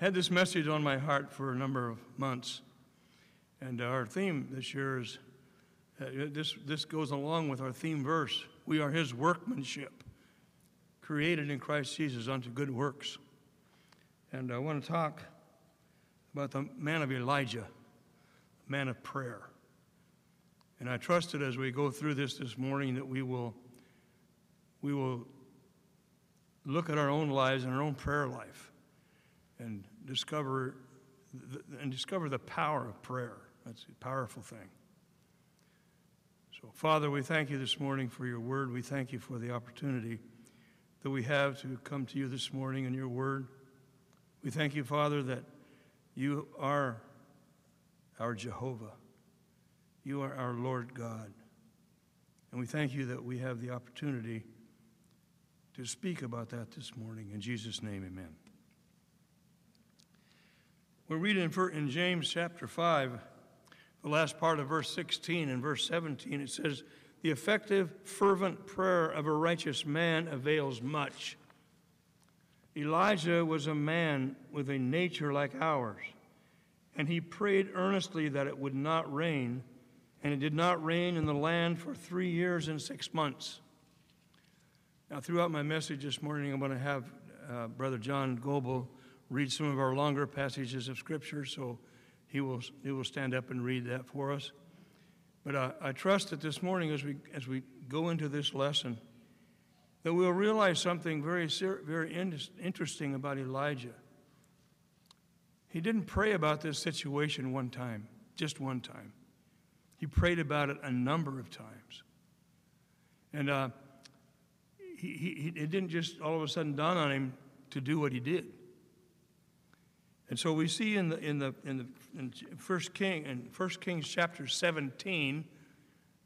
had this message on my heart for a number of months. And our theme this year is uh, this, this goes along with our theme verse. We are his workmanship, created in Christ Jesus unto good works. And I want to talk about the man of Elijah, man of prayer. And I trust that as we go through this this morning that we will, we will look at our own lives and our own prayer life and discover and discover the power of prayer. That's a powerful thing. So, Father, we thank you this morning for your word. We thank you for the opportunity that we have to come to you this morning in your word. We thank you, Father, that you are our Jehovah. You are our Lord God. And we thank you that we have the opportunity to speak about that this morning. In Jesus' name, amen. We're reading in James chapter 5, the last part of verse 16 and verse 17. It says, The effective, fervent prayer of a righteous man avails much. Elijah was a man with a nature like ours, and he prayed earnestly that it would not rain, and it did not rain in the land for three years and six months. Now, throughout my message this morning, I'm going to have uh, Brother John Goebel read some of our longer passages of Scripture, so he will, he will stand up and read that for us. But uh, I trust that this morning, as we, as we go into this lesson, that we'll realize something very, very interesting about Elijah. He didn't pray about this situation one time, just one time. He prayed about it a number of times. And uh, he, he, it didn't just all of a sudden dawn on him to do what he did. And so we see in the in the in the in First King in First Kings chapter 17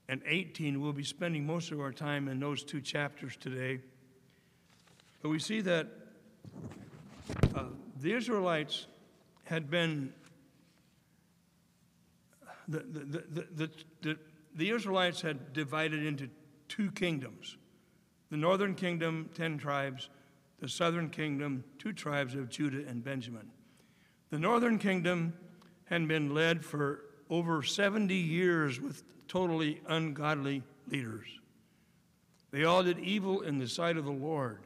and 18, we'll be spending most of our time in those two chapters today. But we see that uh, the Israelites had been the, the, the, the, the Israelites had divided into two kingdoms. The northern kingdom, 10 tribes, the southern kingdom, two tribes of Judah and Benjamin. The northern kingdom had been led for over 70 years with totally ungodly leaders. They all did evil in the sight of the Lord.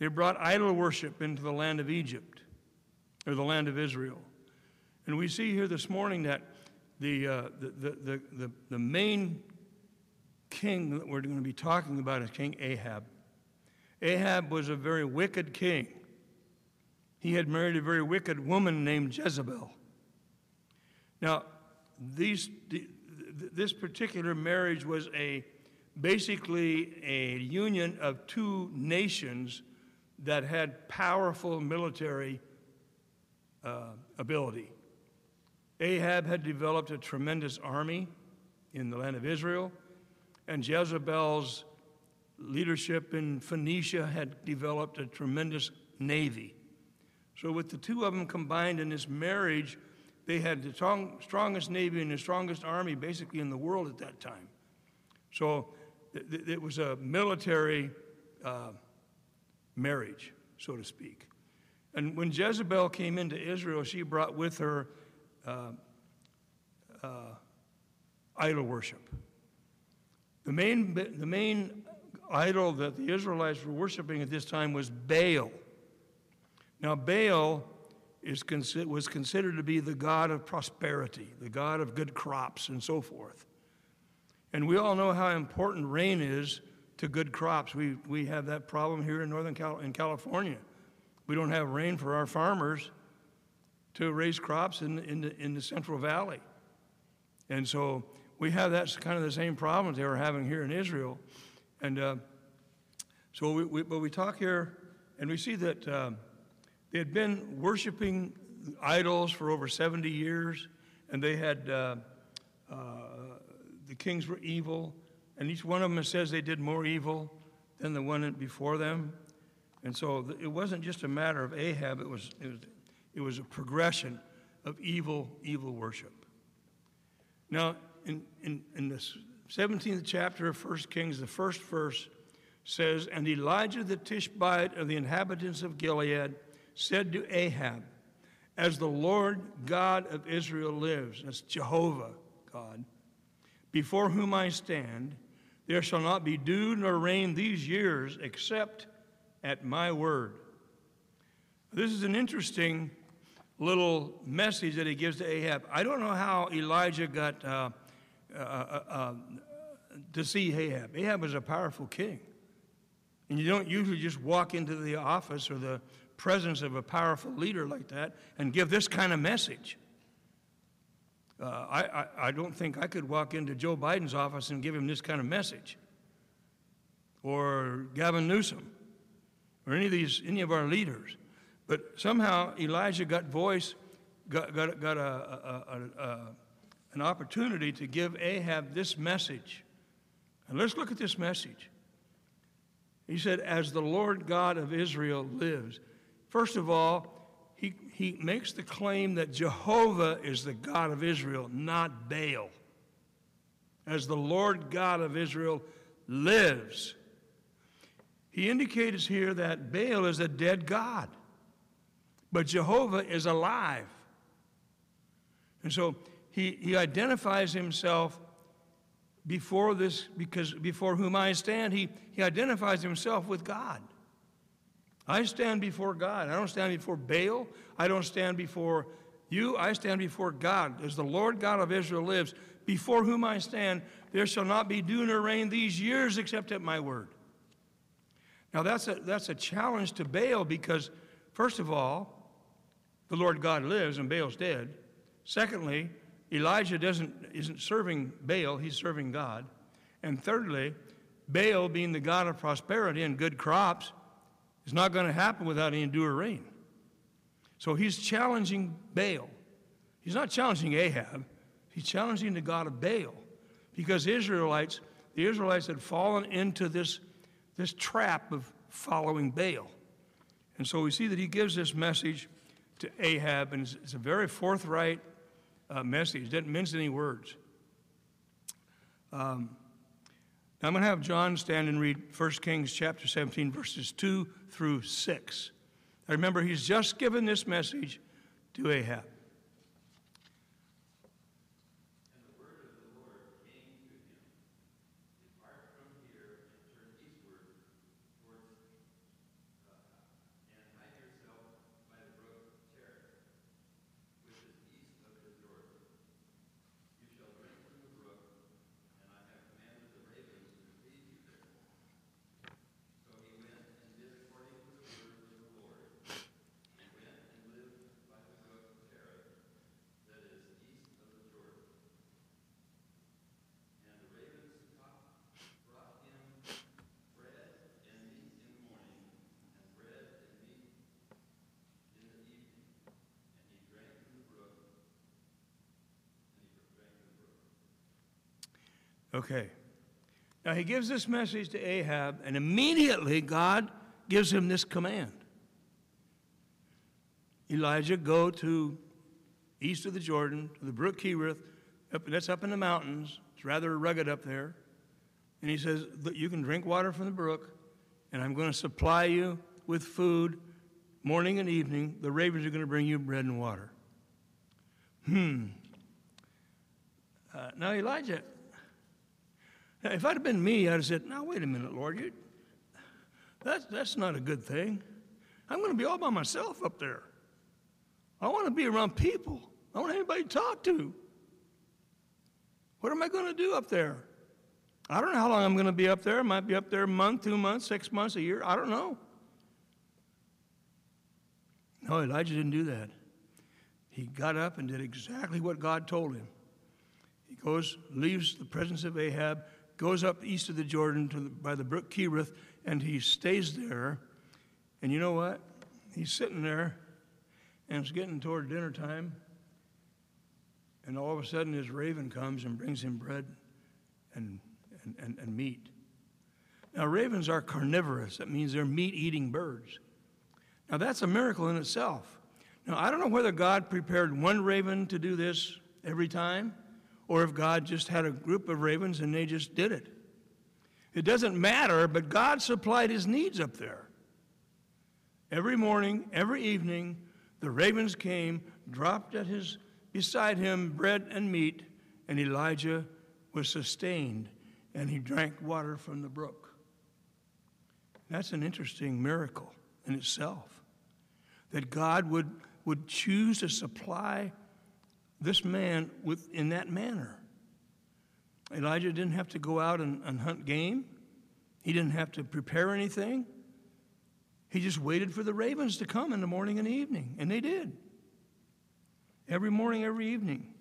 They brought idol worship into the land of Egypt, or the land of Israel. And we see here this morning that the, uh, the, the, the, the, main king that we're going to be talking about is King Ahab. Ahab was a very wicked king he had married a very wicked woman named Jezebel. Now, these, this particular marriage was a basically a union of two nations that had powerful military uh, ability. Ahab had developed a tremendous army in the land of Israel, and Jezebel's leadership in Phoenicia had developed a tremendous navy. So, with the two of them combined in this marriage, they had the strong, strongest navy and the strongest army basically in the world at that time. So, it, it was a military uh, marriage, so to speak. And when Jezebel came into Israel, she brought with her uh, uh, idol worship. The main, the main idol that the Israelites were worshiping at this time was Baal. Now, Baal is, was considered to be the god of prosperity, the god of good crops, and so forth. And we all know how important rain is to good crops. We, we have that problem here in Northern Cal- in California. We don't have rain for our farmers to raise crops in, in, the, in the Central Valley. And so we have that kind of the same problems they were having here in Israel. And uh, so, we, we, but we talk here, and we see that. Uh, they had been worshiping idols for over 70 years, and they had, uh, uh, the kings were evil, and each one of them says they did more evil than the one before them. And so it wasn't just a matter of Ahab, it was, it was, it was a progression of evil, evil worship. Now, in, in, in the 17th chapter of 1 Kings, the first verse says, And Elijah the Tishbite of the inhabitants of Gilead said to Ahab, As the Lord God of Israel lives, that's Jehovah God, before whom I stand, there shall not be dew nor rain these years except at my word. This is an interesting little message that he gives to Ahab. I don't know how Elijah got uh, uh, uh, uh, to see Ahab. Ahab was a powerful king. And you don't usually just walk into the office or the presence of a powerful leader like that and give this kind of message. Uh, I, I, I don't think I could walk into Joe Biden's office and give him this kind of message. Or Gavin Newsom, or any of these, any of our leaders. But somehow Elijah got voice, got, got, got a, a, a, a, an opportunity to give Ahab this message. And let's look at this message. He said, As the Lord God of Israel lives. First of all, he, he makes the claim that Jehovah is the God of Israel, not Baal. As the Lord God of Israel lives. He indicates here that Baal is a dead God. But Jehovah is alive. And so he, he identifies himself before this, because before whom I stand, he, he identifies himself with God. I stand before God. I don't stand before Baal. I don't stand before you. I stand before God. As the Lord God of Israel lives, before whom I stand, there shall not be dew nor rain these years except at my word. Now that's a, that's a challenge to Baal because, first of all, the Lord God lives and Baal's dead. Secondly, Elijah doesn't, isn't serving Baal, he's serving God. And thirdly, Baal, being the God of prosperity and good crops, is not going to happen without any dew or rain. So he's challenging Baal. He's not challenging Ahab, he's challenging the God of Baal. Because Israelites, the Israelites had fallen into this, this trap of following Baal. And so we see that he gives this message to Ahab, and it's, it's a very forthright uh, message. It doesn't mince any words. Um, I'm going to have John stand and read 1 Kings chapter 17, verses 2 through 6. I remember he's just given this message to Ahab. Okay. Now he gives this message to Ahab, and immediately God gives him this command Elijah, go to east of the Jordan, to the brook Kerith, up, that's up in the mountains. It's rather rugged up there. And he says, You can drink water from the brook, and I'm going to supply you with food morning and evening. The ravens are going to bring you bread and water. Hmm. Uh, now, Elijah, now, if I'd have been me, I'd have said, Now, wait a minute, Lord, you, that's, that's not a good thing. I'm going to be all by myself up there. I want to be around people. I want anybody to talk to. What am I going to do up there? I don't know how long I'm going to be up there. I might be up there a month, two months, six months, a year. I don't know. No, Elijah didn't do that. He got up and did exactly what God told him. He goes, leaves the presence of Ahab, goes up east of the Jordan to the, by the brook Kerith, and he stays there. And you know what? He's sitting there, and it's getting toward dinner time, and all of a sudden his raven comes and brings him bread and, and, and, and meat. Now, ravens are carnivorous. That means they're meat eating birds. Now, that's a miracle in itself. Now, I don't know whether God prepared one raven to do this every time or if God just had a group of ravens and they just did it. It doesn't matter, but God supplied his needs up there. Every morning, every evening, the ravens came, dropped at his beside him bread and meat, and Elijah was sustained, and he drank water from the brook. That's an interesting miracle in itself. That God would, would choose to supply this man with, in that manner. Elijah didn't have to go out and, and hunt game. He didn't have to prepare anything. He just waited for the ravens to come in the morning and evening, and they did. Every morning, every evening.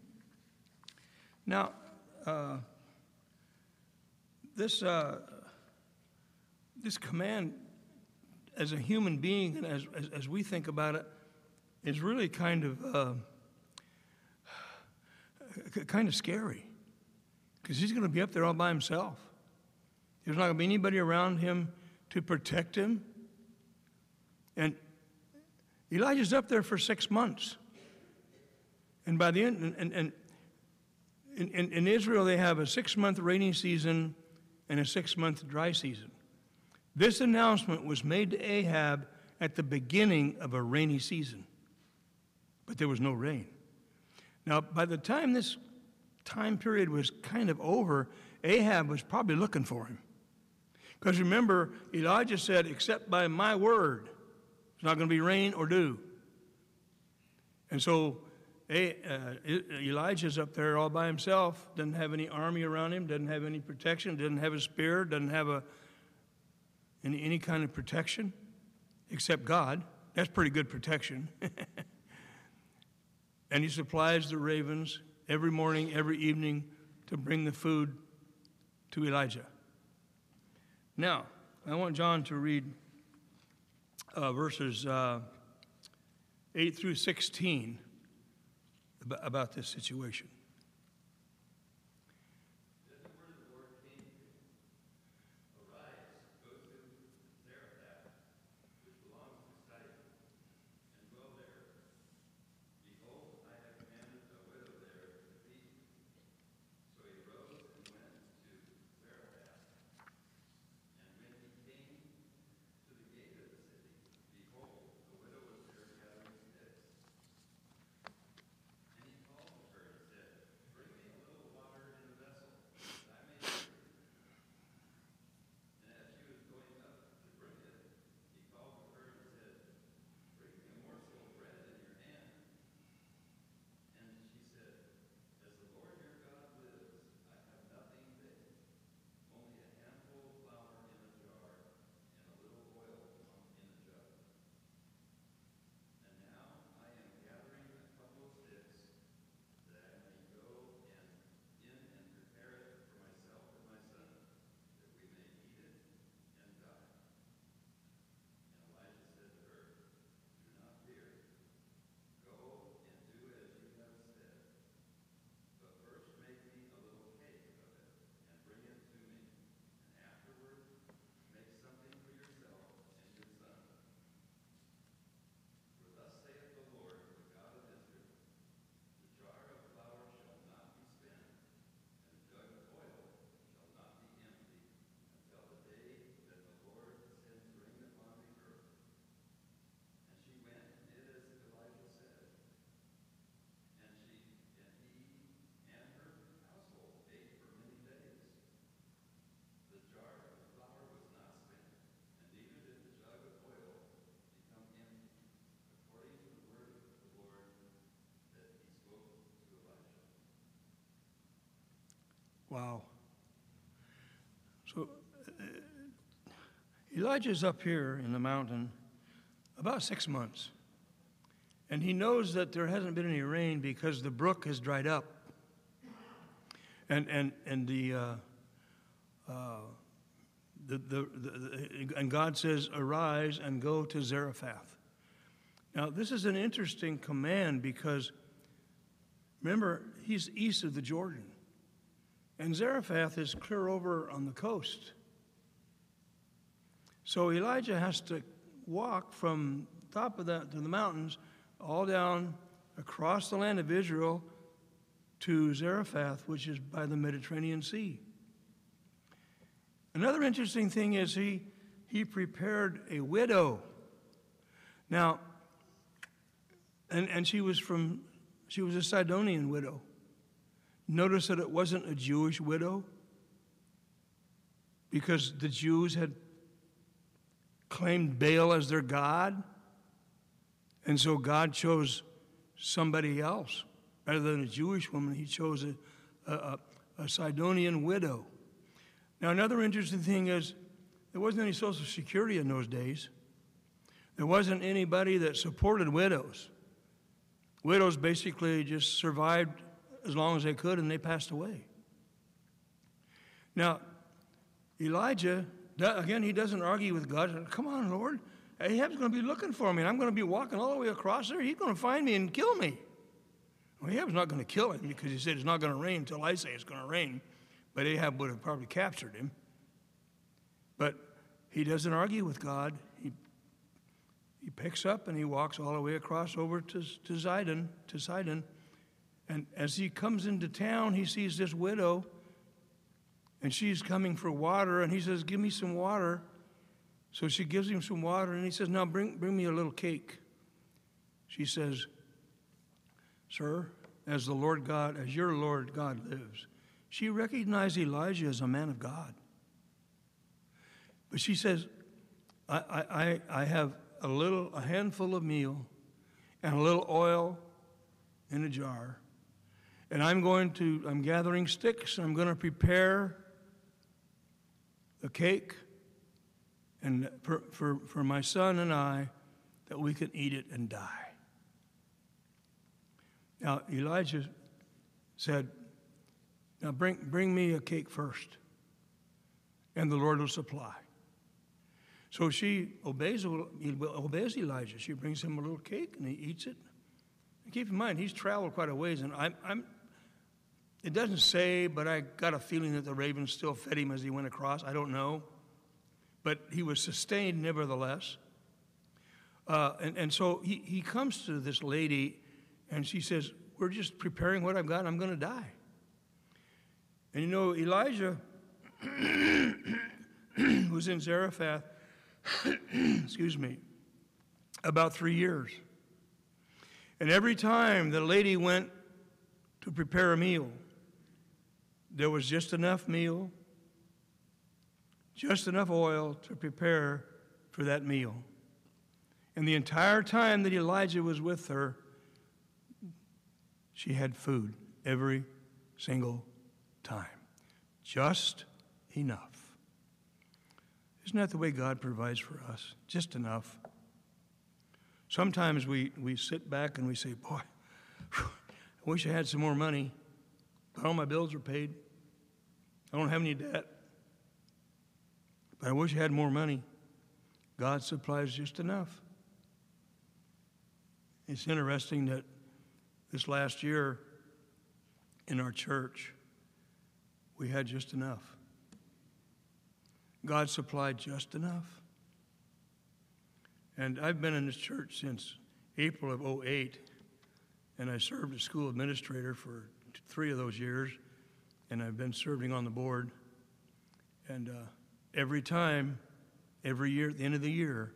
Now, uh, this, uh, this command, as a human being, and as, as, as, we think about it, is really kind of uh, kind of scary because he's going to be up there all by himself. There's not going to be anybody around him to protect him. And Elijah's up there for six months. And by the end, and, and, in, in, in Israel, they have a six month rainy season and a six month dry season. This announcement was made to Ahab at the beginning of a rainy season, but there was no rain. Now, by the time this time period was kind of over, Ahab was probably looking for him. Because remember, Elijah said, Except by my word, it's not going to be rain or dew. And so uh, Elijah's up there all by himself, doesn't have any army around him, doesn't have any protection, doesn't have a spear, doesn't have a, any, any kind of protection except God. That's pretty good protection. And he supplies the ravens every morning, every evening to bring the food to Elijah. Now, I want John to read uh, verses uh, 8 through 16 about, about this situation. Wow. So uh, Elijah's up here in the mountain about six months. And he knows that there hasn't been any rain because the brook has dried up. And, and, and, the, uh, uh, the, the, the, and God says, Arise and go to Zarephath. Now, this is an interesting command because remember, he's east of the Jordan. And Zarephath is clear over on the coast. So Elijah has to walk from top of that to the mountains, all down across the land of Israel to Zarephath, which is by the Mediterranean Sea. Another interesting thing is he, he prepared a widow. Now, and, and she was from, she was a Sidonian widow. Notice that it wasn't a Jewish widow because the Jews had claimed Baal as their God. And so God chose somebody else. Rather than a Jewish woman, he chose a, a, a Sidonian widow. Now, another interesting thing is there wasn't any Social Security in those days. There wasn't anybody that supported widows. Widows basically just survived as long as they could and they passed away. Now, Elijah, again, he doesn't argue with God. Come on, Lord. Ahab's going to be looking for me, and I'm going to be walking all the way across there. He's going to find me and kill me. Well, Ahab's not going to kill him because he said it's not going to rain until I say it's going to rain. But Ahab would have probably captured him. But he doesn't argue with God. He, he picks up and he walks all the way across over to, to Zidon, to Sidon. And as he comes into town, he sees this widow, and she's coming for water, and he says, Give me some water. So she gives him some water, and he says, Now bring, bring me a little cake. She says, Sir, as the Lord God, as your Lord God lives. She recognized Elijah as a man of God. But she says, I, I, I have a little, a handful of meal and a little oil in a jar. And I'm going to, I'm gathering sticks, I'm going to prepare a cake and for, for, for my son and I that we can eat it and die. Now, Elijah said, Now bring, bring me a cake first, and the Lord will supply. So she obeys, obeys Elijah. She brings him a little cake, and he eats it. And keep in mind, he's traveled quite a ways, and I'm, I'm, it doesn't say, but I got a feeling that the ravens still fed him as he went across. I don't know but he was sustained nevertheless. Uh, and, and so he, he comes to this lady and she says, We're just preparing what I've got, I'm going to die. And you know, Elijah was in Zarephath, excuse me, about three years. And every time the lady went to prepare a meal, there was just enough meal just enough oil to prepare for that meal. And the entire time that Elijah was with her, she had food every single time. Just enough. Isn't that the way God provides for us? Just enough. Sometimes we, we sit back and we say, Boy, I wish I had some more money, but all my bills are paid. I don't have any debt. But I wish I had more money. God supplies just enough. It's interesting that this last year in our church, we had just enough. God supplied just enough. And I've been in this church since April of 08, and I served as school administrator for three of those years, and I've been serving on the board. And uh, every time, every year, at the end of the year,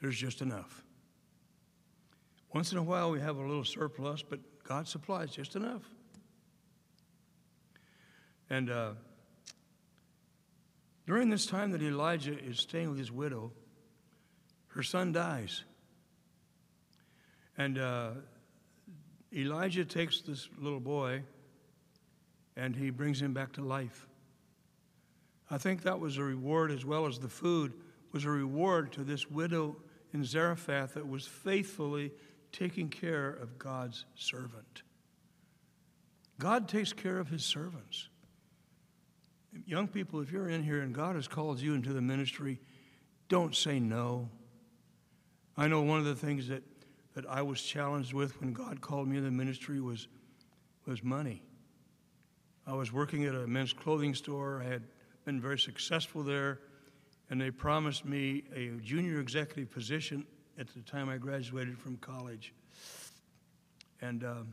there's just enough. Once in a while, we have a little surplus, but God supplies just enough. And uh, during this time that Elijah is staying with his widow, her son dies. And uh, Elijah takes this little boy and he brings him back to life. I think that was a reward as well as the food was a reward to this widow in Zarephath that was faithfully taking care of God's servant. God takes care of his servants. Young people, if you're in here and God has called you into the ministry, don't say no. I know one of the things that, that I was challenged with when God called me into the ministry was, was money. I was working at a men's clothing store. I had been very successful there, and they promised me a junior executive position at the time I graduated from college. And um,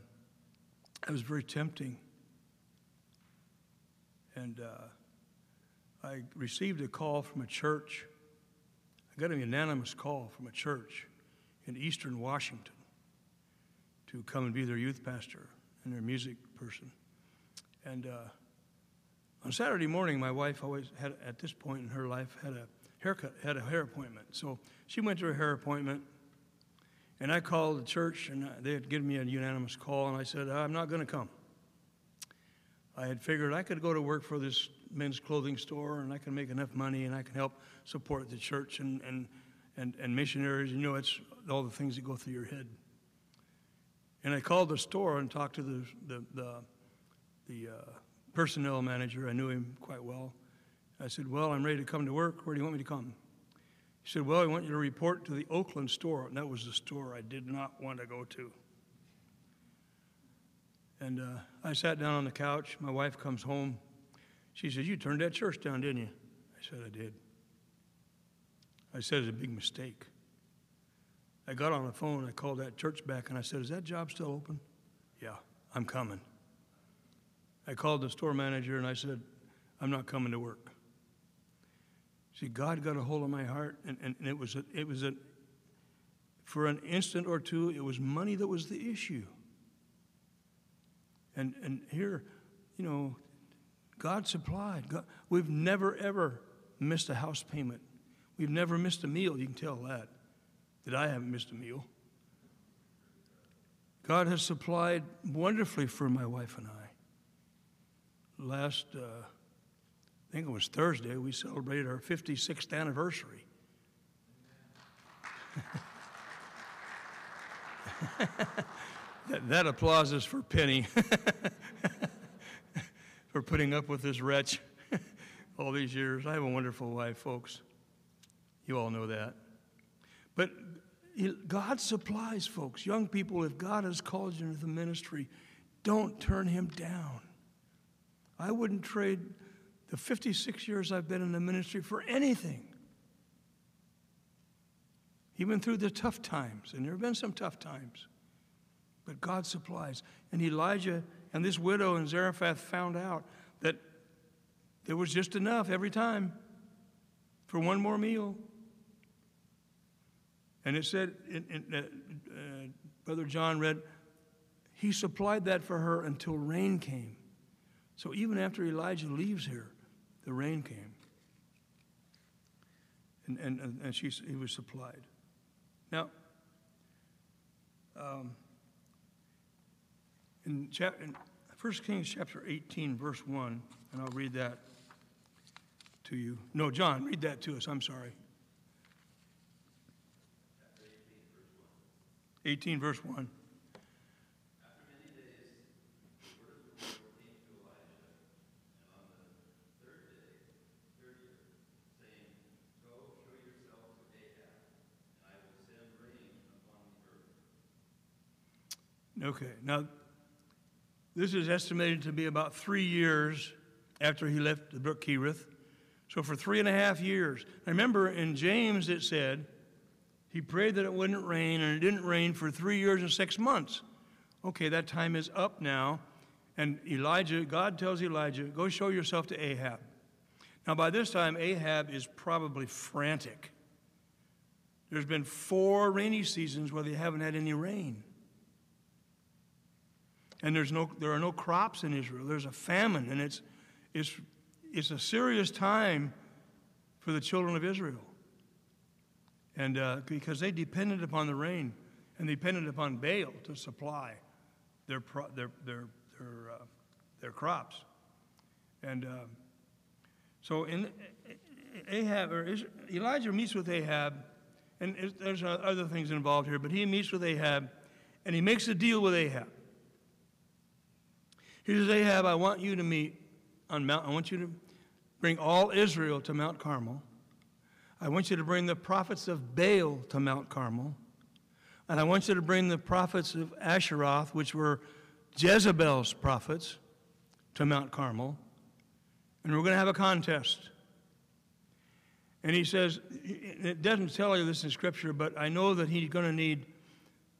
it was very tempting. And uh, I received a call from a church. I got a unanimous call from a church in eastern Washington to come and be their youth pastor and their music person. And uh, on Saturday morning, my wife always had, at this point in her life, had a haircut, had a hair appointment. So she went to her hair appointment, and I called the church, and they had given me a unanimous call, and I said, I'm not going to come. I had figured I could go to work for this men's clothing store, and I can make enough money, and I can help support the church and, and, and, and missionaries. You know, it's all the things that go through your head. And I called the store and talked to the, the, the, the uh, personnel manager. I knew him quite well. I said, Well, I'm ready to come to work. Where do you want me to come? He said, Well, I want you to report to the Oakland store. And that was the store I did not want to go to. And uh, I sat down on the couch. My wife comes home. She says, You turned that church down, didn't you? I said, I did. I said, It's a big mistake. I got on the phone. I called that church back and I said, Is that job still open? Yeah, I'm coming. I called the store manager and I said, I'm not coming to work. See, God got a hold of my heart, and, and, and it was a, it was a, for an instant or two, it was money that was the issue. And and here, you know, God supplied. God, we've never ever missed a house payment. We've never missed a meal. You can tell that. That I haven't missed a meal. God has supplied wonderfully for my wife and I. Last, uh, I think it was Thursday, we celebrated our 56th anniversary. that, that applause is for Penny for putting up with this wretch all these years. I have a wonderful wife, folks. You all know that. But God supplies folks. Young people, if God has called you into the ministry, don't turn him down. I wouldn't trade the 56 years I've been in the ministry for anything. Even through the tough times, and there have been some tough times, but God supplies. And Elijah and this widow in Zarephath found out that there was just enough every time for one more meal. And it said, in, in, uh, uh, Brother John read, he supplied that for her until rain came. So even after Elijah leaves here, the rain came. And, and, and she, he was supplied. Now, um, in, chap- in 1 Kings chapter 18, verse 1, and I'll read that to you. No, John, read that to us. I'm sorry. 18, verse 1. Okay, now this is estimated to be about three years after he left the brook Kerith. So for three and a half years. I remember in James it said, he prayed that it wouldn't rain, and it didn't rain for three years and six months. Okay, that time is up now. And Elijah, God tells Elijah, go show yourself to Ahab. Now, by this time, Ahab is probably frantic. There's been four rainy seasons where they haven't had any rain. And there's no, there are no crops in Israel. There's a famine, and it's, it's, it's a serious time for the children of Israel. And uh, because they depended upon the rain and they depended upon Baal to supply their, pro- their, their, their, uh, their crops. And uh, so in, Ahab, or Elijah meets with Ahab, and there's other things involved here, but he meets with Ahab and he makes a deal with Ahab. He says, Ahab, I want you to meet on Mount, I want you to bring all Israel to Mount Carmel. I want you to bring the prophets of Baal to Mount Carmel. And I want you to bring the prophets of Asheroth, which were Jezebel's prophets, to Mount Carmel. And we're going to have a contest. And he says, it doesn't tell you this in Scripture, but I know that he's going to need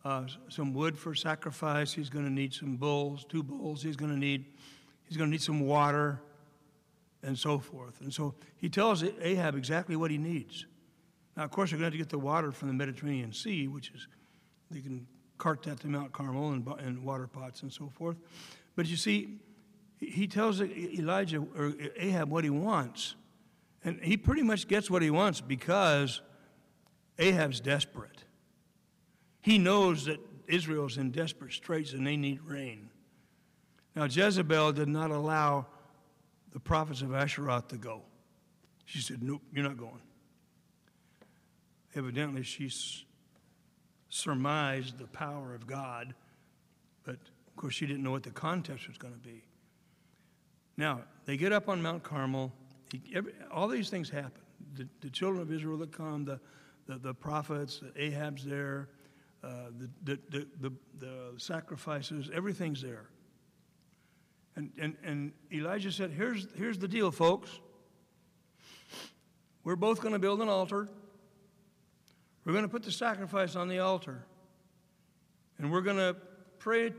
uh, some wood for sacrifice. He's going to need some bulls, two bulls. He's going to need, he's going to need some water and so forth. And so he tells Ahab exactly what he needs. Now, of course, they're going to have to get the water from the Mediterranean Sea, which is, they can cart that to Mount Carmel and, and water pots and so forth. But you see, he tells Elijah or Ahab what he wants. And he pretty much gets what he wants because Ahab's desperate. He knows that Israel's in desperate straits and they need rain. Now, Jezebel did not allow the prophets of Asheroth to go. She said, Nope, you're not going. Evidently, she surmised the power of God, but of course, she didn't know what the context was going to be. Now, they get up on Mount Carmel. He, every, all these things happen. The, the, children of Israel that come, the, the, the prophets, Ahab's there, Uh, the, the, the, the, sacrifices, everything's there. And, and, and Elijah said, here's, here's the deal, folks. We're both going to build an altar. We're going to put the sacrifice on the altar. And we're going to pray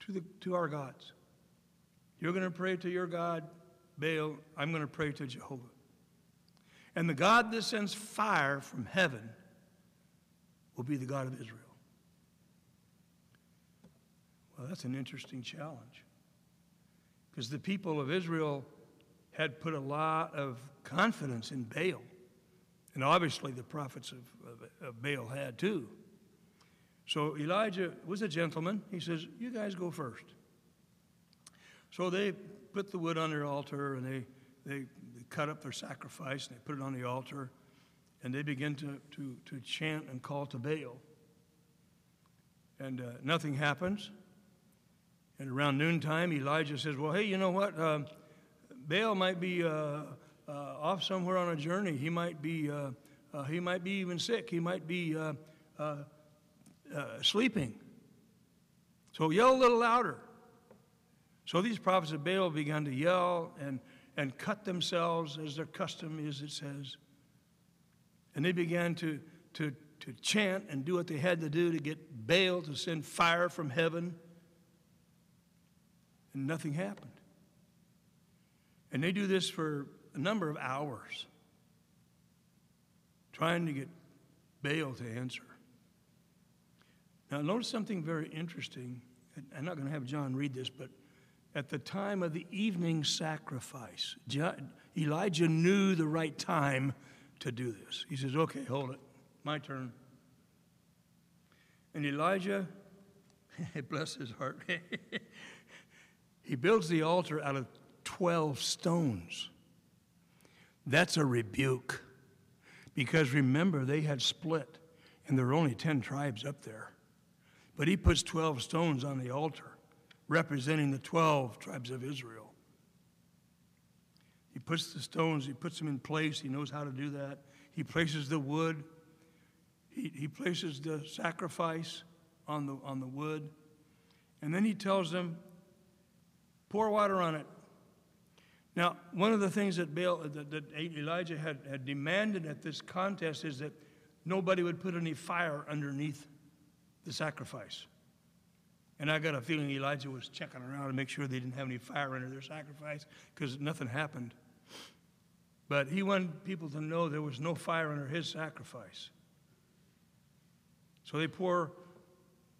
to, the, to our gods. You're going to pray to your God, Baal. I'm going to pray to Jehovah. And the God that sends fire from heaven will be the God of Israel. Well, that's an interesting challenge. Because the people of Israel had put a lot of confidence in Baal. And obviously, the prophets of, of, of Baal had too. So Elijah was a gentleman. He says, You guys go first. So they put the wood on their altar and they, they, they cut up their sacrifice and they put it on the altar and they begin to, to, to chant and call to Baal. And uh, nothing happens. And around noontime, Elijah says, Well, hey, you know what? Uh, Baal might be uh, uh, off somewhere on a journey. He might be, uh, uh, he might be even sick. He might be sleeping. So yell a little louder. So these prophets of Baal began to yell and, and cut themselves, as their custom is, it says. And they began to, to, to chant and do what they had to do to get Baal to send fire from heaven. And nothing happened. And they do this for a number of hours, trying to get Baal to answer. Now, notice something very interesting. I'm not going to have John read this, but at the time of the evening sacrifice. Elijah knew the right time to do this. He says, Okay, hold it. My turn. And Elijah, bless his heart, he builds the altar out of 12 stones. That's a rebuke. Because remember, they had split, and there were only 10 tribes up there. But he puts 12 stones on the altar representing the 12 tribes of Israel. He puts the stones, he puts them in place. He knows how to do that. He places the wood, he, he places the sacrifice on the, on the wood. And then he tells them, pour water on it. Now, one of the things that, Baal, that, that Elijah had, had demanded at this contest is that nobody would put any fire underneath the sacrifice. And I got a feeling Elijah was checking around to make sure they didn't have any fire under their sacrifice because nothing happened. But he wanted people to know there was no fire under his sacrifice. So they pour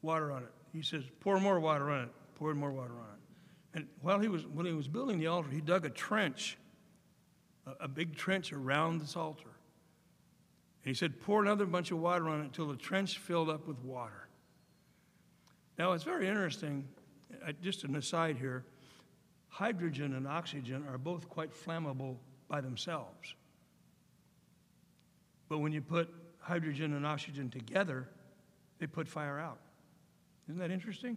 water on it. He says, pour more water on it. Poured more water on it. And while he was, when he was building the altar, he dug a trench, a, a big trench around this altar. And he said, pour another bunch of water on it until the trench filled up with water. Now, it's very interesting, uh, just an aside here hydrogen and oxygen are both quite flammable by themselves. But when you put hydrogen and oxygen together, they put fire out. Isn't that interesting?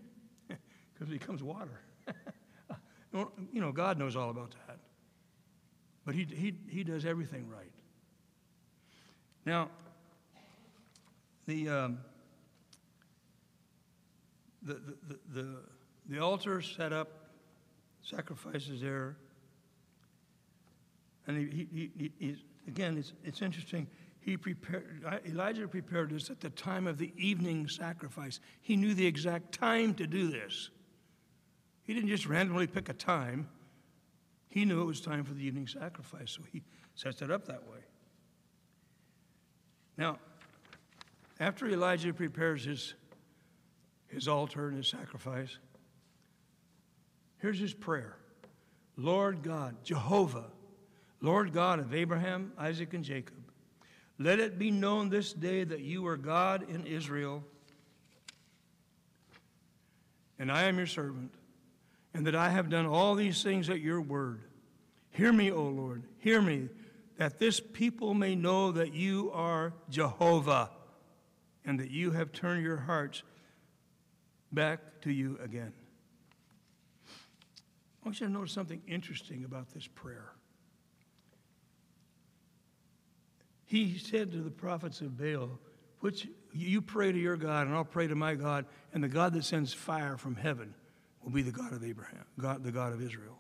Because it becomes water. you know, God knows all about that. But he, he, he does everything right. Now, the. Um, the, the, the, the altar set up, sacrifices there. And he, he, he, again, it's, it's interesting. He prepared, Elijah prepared this at the time of the evening sacrifice. He knew the exact time to do this. He didn't just randomly pick a time. He knew it was time for the evening sacrifice, so he sets it up that way. Now, after Elijah prepares his, his altar and his sacrifice, here's his prayer Lord God, Jehovah, Lord God of Abraham, Isaac, and Jacob, let it be known this day that you are God in Israel, and I am your servant, and that I have done all these things at your word. Hear me, O Lord, hear me, that this people may know that you are Jehovah and that you have turned your hearts back to you again. I want you to notice something interesting about this prayer. He said to the prophets of Baal, Which you pray to your God, and I'll pray to my God, and the God that sends fire from heaven will be the God of Abraham, God, the God of Israel.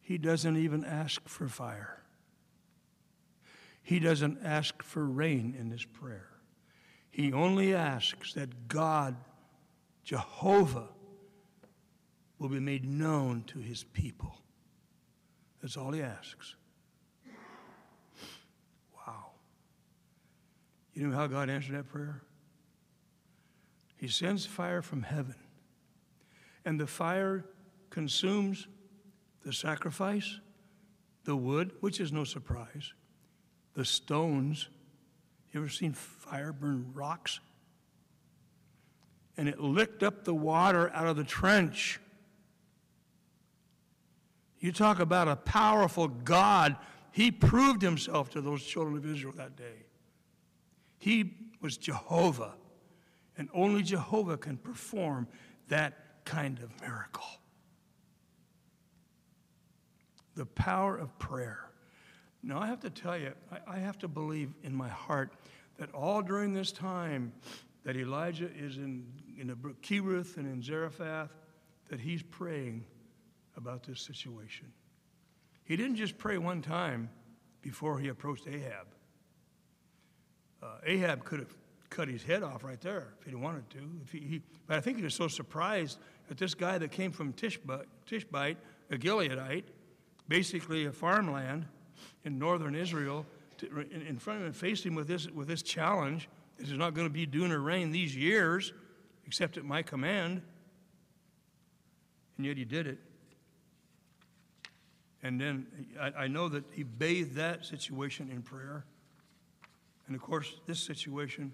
He doesn't even ask for fire. He doesn't ask for rain in this prayer. He only asks that God, Jehovah, will be made known to his people. That's all he asks. Wow. You know how God answered that prayer? He sends fire from heaven, and the fire consumes the sacrifice, the wood, which is no surprise, the stones. You ever seen fire burn rocks? And it licked up the water out of the trench. You talk about a powerful God. He proved himself to those children of Israel that day. He was Jehovah, and only Jehovah can perform that kind of miracle the power of prayer. Now, I have to tell you, I, I have to believe in my heart that all during this time that Elijah is in, in Cherith and in Zarephath, that he's praying about this situation. He didn't just pray one time before he approached Ahab. Uh, Ahab could have cut his head off right there if he wanted to. He, he, but I think he was so surprised that this guy that came from Tishbite, Tishbite a Gileadite, basically a farmland in northern Israel, to, in, in front of him, faced him with this, with this challenge. This is not going to be dune or rain these years, except at my command. And yet he did it. And then I, I know that he bathed that situation in prayer. And of course, this situation,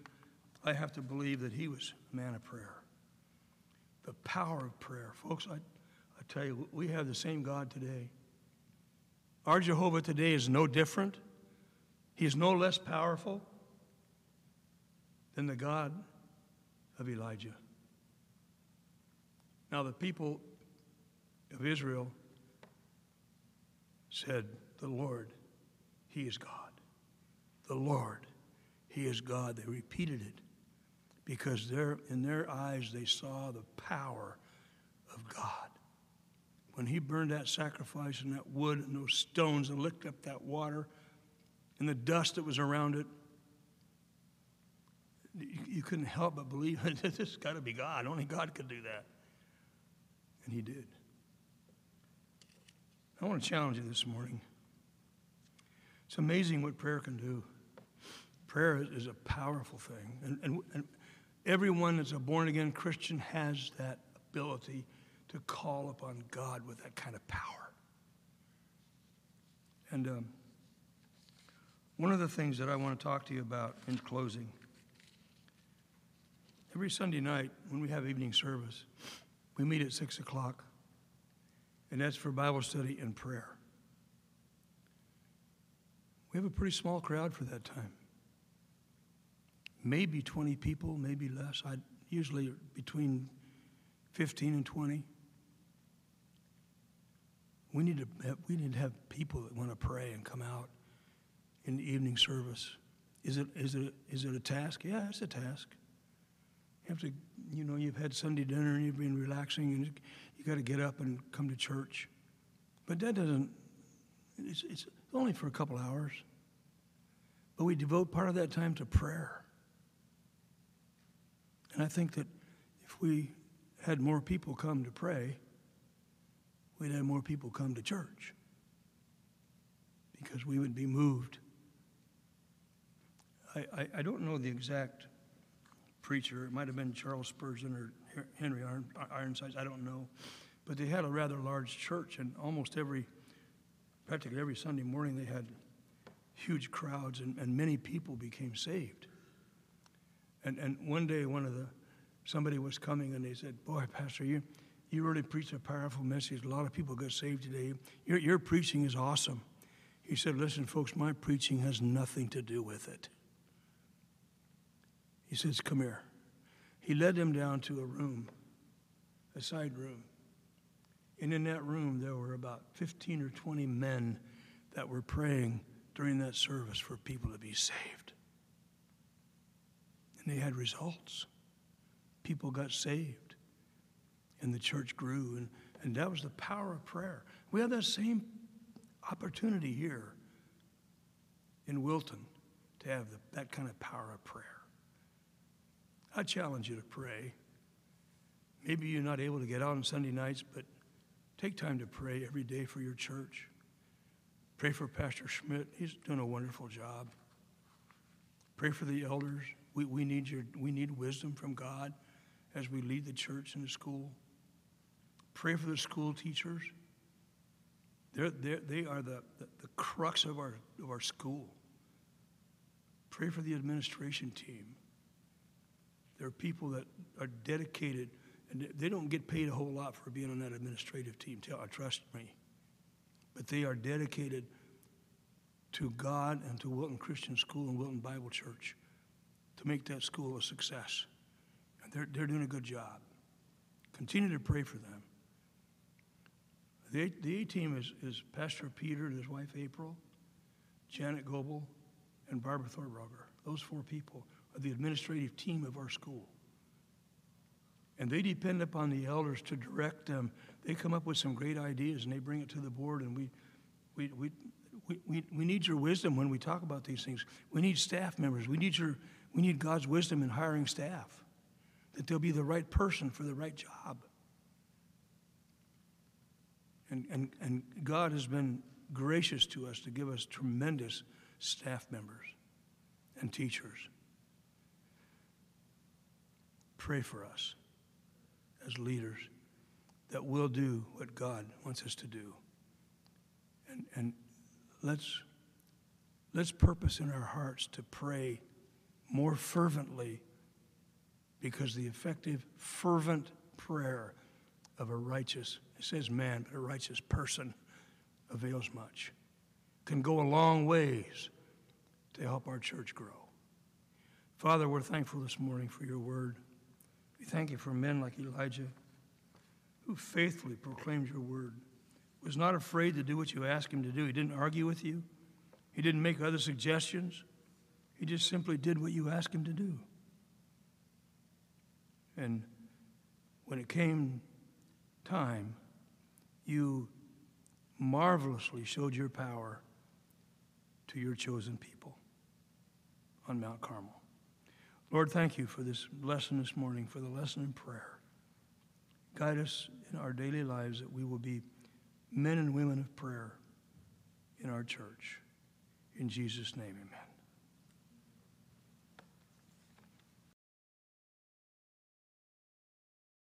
I have to believe that he was a man of prayer. The power of prayer. Folks, I, I tell you, we have the same God today. Our Jehovah today is no different. He is no less powerful than the God of Elijah. Now, the people of Israel said, The Lord, He is God. The Lord, He is God. They repeated it because in their eyes they saw the power of God when he burned that sacrifice and that wood and those stones and licked up that water and the dust that was around it, you, couldn't help but believe this has got to be God. Only God could do that. And he did. I want to challenge you this morning. It's amazing what prayer can do. Prayer is, is a powerful thing. And, and, and everyone that's a born again Christian has that ability to call upon God with that kind of power. And um, one of the things that I want to talk to you about in closing every Sunday night when we have evening service, we meet at 6 o'clock, and that's for Bible study and prayer. We have a pretty small crowd for that time. Maybe 20 people, maybe less. I usually between 15 and 20. We need to have, we need to have people that want to pray and come out in the evening service. Is it is it is it a task? Yeah, it's a task. You have to, you know, you've had Sunday dinner and you've been relaxing, and you got to get up and come to church. But that doesn't. It's, it's only for a couple hours. But we devote part of that time to prayer. And I think that if we had more people come to pray, we'd have more people come to church because we would be moved I, I, I don't know the exact preacher. It might have been Charles Spurgeon or Henry Iron, Ironsides. I don't know. But they had a rather large church, and almost every, practically every Sunday morning, they had huge crowds, and, and many people became saved. And, and one day, one of the somebody was coming, and they said, "Boy, Pastor, you you really preached a powerful message. A lot of people got saved today. Your your preaching is awesome." He said, "Listen, folks, my preaching has nothing to do with it." He says, "Come here." He led them down to a room, a side room. And in that room, there were about 15 or 20 men that were praying during that service for people to be saved. And they had results. People got saved. And the church grew. And, and that was the power of prayer. We have that same opportunity here in Wilton to have the, that kind of power of prayer. I challenge you to pray. Maybe you're not able to get out on Sunday nights, but take time to pray every day for your church. Pray for Pastor Schmidt. He's doing a wonderful job. Pray for the elders. We, we, need, your, we need wisdom from God as we lead the church and the school. Pray for the school teachers. They're, they're, they are the, the, the crux of our, of our school. Pray for the administration team. There are people that are dedicated, and they- don't get paid a whole lot for being on that administrative team, tell- uh, trust me. But they are dedicated to God and to Wilton Christian School and Wilton Bible Church make that school a success. And they're, they're doing a good job. Continue to pray for them. The, the A team is, is Pastor Peter and his wife April, Janet Goebel, and Barbara Thorberger. Those four people are the administrative team of our school. And they depend upon the elders to direct them. They come up with some great ideas and they bring it to the board, and we, we, we, we, we need your wisdom when we talk about these things. We need staff members. We need, your, we need God's wisdom in hiring staff, that they'll be the right person for the right job. And, and, and God has been gracious to us to give us tremendous staff members and teachers. Pray for us as leaders that we'll do what God wants us to do. And, and let's, let's purpose in our hearts to pray more fervently because the effective, fervent prayer of a righteous, it says man, but a righteous person avails much, can go a long ways to help our church grow. Father, we're thankful this morning for your word. We thank you for men like Elijah who faithfully proclaimed your word, was not afraid to do what you asked him to do. He didn't argue with you, he didn't make other suggestions. He just simply did what you asked him to do. And when it came time, you marvelously showed your power to your chosen people on Mount Carmel. Lord, thank you for this lesson this morning, for the lesson in prayer. Guide us in our daily lives that we will be men and women of prayer in our church. In Jesus' name, amen.